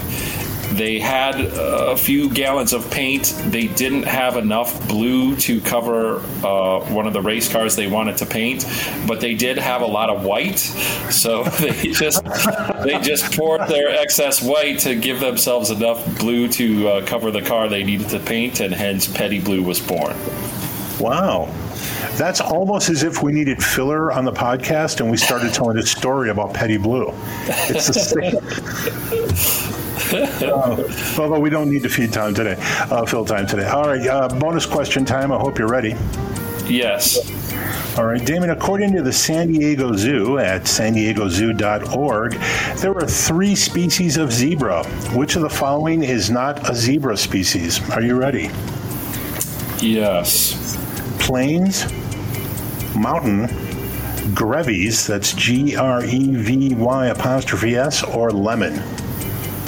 [SPEAKER 4] they had a few gallons of paint. They didn't have enough blue to cover uh, one of the race cars they wanted to paint, but they did have a lot of white. So they just they just poured their excess white to give themselves enough blue to uh, cover the car they needed to paint, and hence Petty Blue was born.
[SPEAKER 3] Wow. That's almost as if we needed filler on the podcast and we started telling a story about Petty Blue. It's the same. uh, although we don't need to feed time today, uh, fill time today. All right, uh, bonus question time. I hope you're ready.
[SPEAKER 4] Yes.
[SPEAKER 3] All right, Damon, according to the San Diego Zoo at san diego zoo.org, there are three species of zebra. Which of the following is not a zebra species? Are you ready?
[SPEAKER 4] Yes.
[SPEAKER 3] Plains, mountain, Grevy's, that's G R E V Y apostrophe S, or lemon?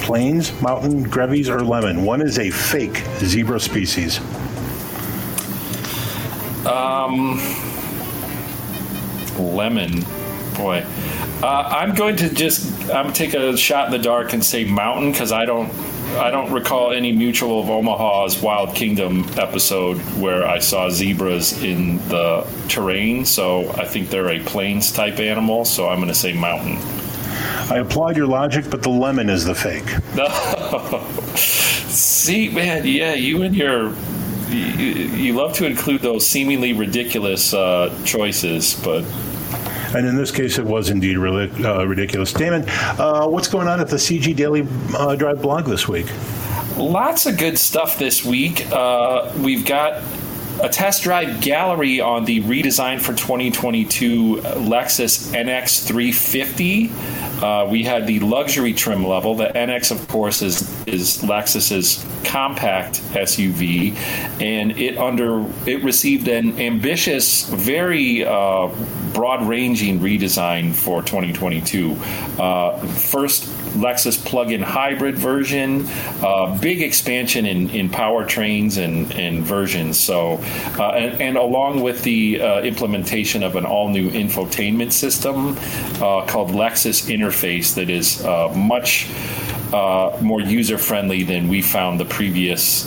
[SPEAKER 3] Plains, mountain, Grevy's, or lemon? One is a fake zebra species.
[SPEAKER 4] Um, lemon, boy. Uh, I'm going to just I'm take a shot in the dark and say mountain because I don't I don't recall any Mutual of Omaha's Wild Kingdom episode where I saw zebras in the terrain. So I think they're a plains type animal. So I'm going to say mountain.
[SPEAKER 3] I applaud your logic, but the lemon is the fake.
[SPEAKER 4] No. See, man, yeah, you and your you, you love to include those seemingly ridiculous uh, choices, but
[SPEAKER 3] and in this case, it was indeed really uh, ridiculous. Damon, uh, what's going on at the CG Daily uh, Drive blog this week?
[SPEAKER 4] Lots of good stuff this week. Uh, we've got a test drive gallery on the redesign for 2022 Lexus NX 350. Uh, we had the luxury trim level. The NX, of course, is is Lexus's compact SUV, and it under it received an ambitious, very uh, broad-ranging redesign for 2022. Uh, first Lexus plug-in hybrid version, uh, big expansion in, in powertrains and, and versions. So, uh, and, and, along with the uh, implementation of an all-new infotainment system uh, called Lexus Interface, that is uh, much uh, more user-friendly than we found the previous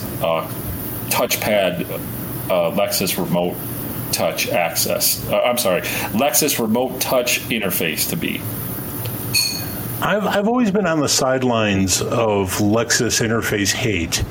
[SPEAKER 4] touchpad Lexus remote touch access. I'm sorry, Lexus remote touch interface to be.
[SPEAKER 3] I've, I've always been on the sidelines of Lexus interface hate,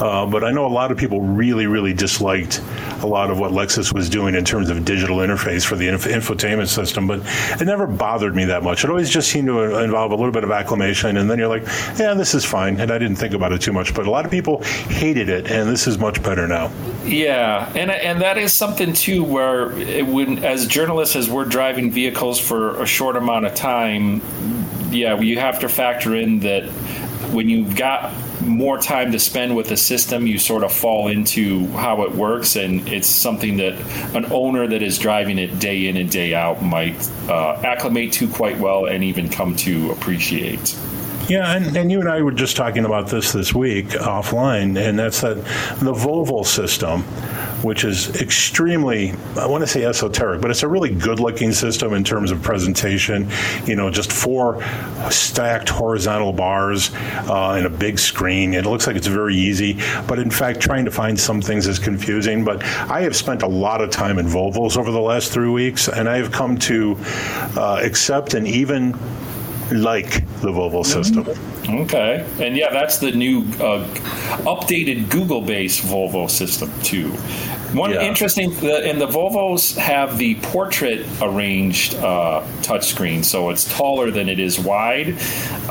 [SPEAKER 3] uh, but I know a lot of people really, really disliked a lot of what Lexus was doing in terms of digital interface for the inf- infotainment system, but it never bothered me that much. It always just seemed to involve a little bit of acclamation, and then you're like, yeah, this is fine, and I didn't think about it too much. But a lot of people hated it, and this is much better now.
[SPEAKER 4] Yeah, and and that is something too where it, when as journalists, as we're driving vehicles for a short amount of time, yeah, you have to factor in that when you've got more time to spend with the system, you sort of fall into how it works, and it's something that an owner that is driving it day in and day out might uh, acclimate to quite well and even come to appreciate.
[SPEAKER 3] Yeah, and, and you and I were just talking about this this week offline, and that's that the Volvo system, which is extremely, I want to say esoteric, but it's a really good looking system in terms of presentation. You know, just four stacked horizontal bars uh, and a big screen. It looks like it's very easy, but in fact, trying to find some things is confusing. But I have spent a lot of time in Volvos over the last three weeks, and I have come to uh, accept and even like the Volvo system.
[SPEAKER 4] Okay, and yeah, that's the new uh, updated Google-based Volvo system too. One
[SPEAKER 3] Yeah.
[SPEAKER 4] interesting, the, and the Volvos have the portrait arranged uh, touchscreen, so it's taller than it is wide.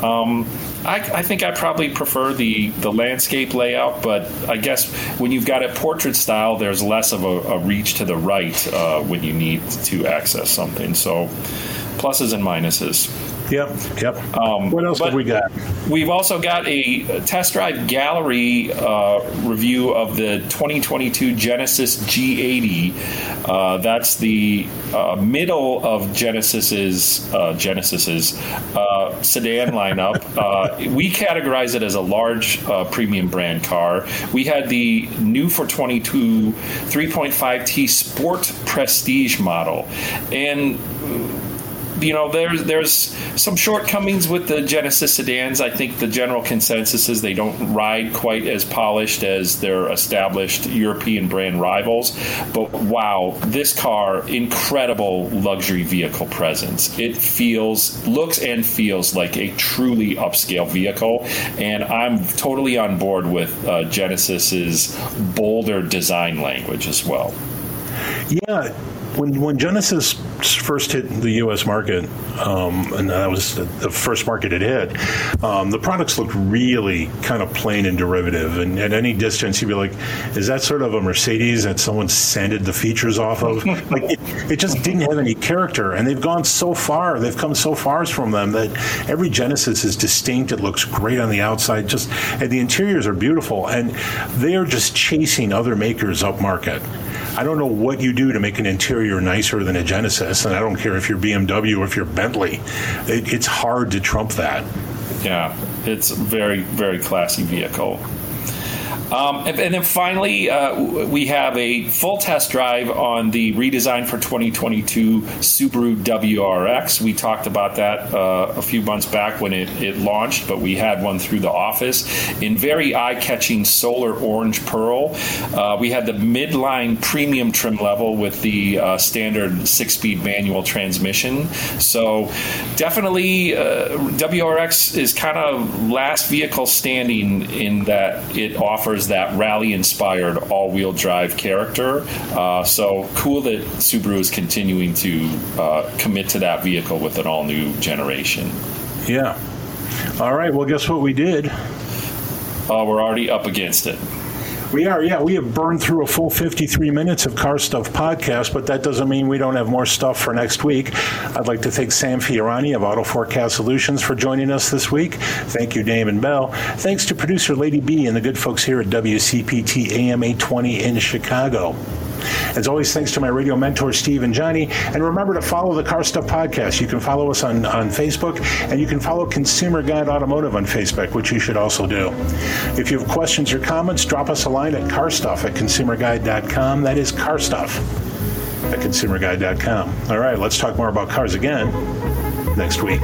[SPEAKER 4] Um, I, I think I probably prefer the the landscape layout, but I guess when you've got it portrait style, there's less of a, a reach to the right uh, when you need to access something. So pluses and minuses.
[SPEAKER 3] Yep, yep. what else
[SPEAKER 4] Um,
[SPEAKER 3] have we got?
[SPEAKER 4] We've also got a test drive gallery uh, review of the 2022 Genesis G80. Uh, that's the uh, middle of Genesis's uh, Genesis's uh, sedan lineup. uh, we categorize it as a large uh, premium brand car. We had the new for 22 3.5T Sport Prestige model, and you know, there's there's some shortcomings with the Genesis sedans. I think the general consensus is they don't ride quite as polished as their established European brand rivals. But wow, this car, incredible luxury vehicle presence. It feels, looks, and feels like a truly upscale vehicle, and I'm totally on board with uh, Genesis's bolder design language as well.
[SPEAKER 3] Yeah, when when Genesis first hit the U.S. market, um, and that was the, the first market it hit, um, the products looked really kind of plain and derivative. And at any distance, you'd be like, "Is that sort of a Mercedes that someone sanded the features off of?" like it, it just didn't have any character. And they've gone so far, they've come so far from them that every Genesis is distinct. It looks great on the outside, just and the interiors are beautiful, and they are just chasing other makers up market. I don't know what you do to make an interior nicer than a Genesis, and I don't care if you're BMW or if you're Bentley. It, it's hard to trump that.
[SPEAKER 4] Yeah, it's very, very classy vehicle. Um, and, and then finally, uh, we have a full test drive on the redesign for 2022 Subaru WRX. We talked about that uh, a few months back when it, it launched, but we had one through the office in very eye catching solar orange pearl. Uh, we had the midline premium trim level with the uh, standard six speed manual transmission. So, definitely, uh, WRX is kind of last vehicle standing in that it offers that rally inspired all wheel drive character. Uh, so, cool that Subaru is continuing to uh, commit to that vehicle with an all new generation.
[SPEAKER 3] Yeah. All right. Well, guess what we did?
[SPEAKER 4] Uh, we're already up against it.
[SPEAKER 3] We are, yeah. We have burned through a full 53 minutes of Car Stuff podcast, but that doesn't mean we don't have more stuff for next week. I'd like to thank Sam Fiorani of Auto Forecast Solutions for joining us this week. Thank you, Damon Bell. Thanks to producer Lady B and the good folks here at WCPT AM 820 in Chicago. As always, thanks to my radio mentors, Steve and Johnny. And remember to follow the Car Stuff Podcast. You can follow us on, on Facebook, and you can follow Consumer Guide Automotive on Facebook, which you should also do. If you have questions or comments, drop us a line at carstuff at consumerguide.com. That is carstuff at consumerguide.com. All right, let's talk more about cars again next week.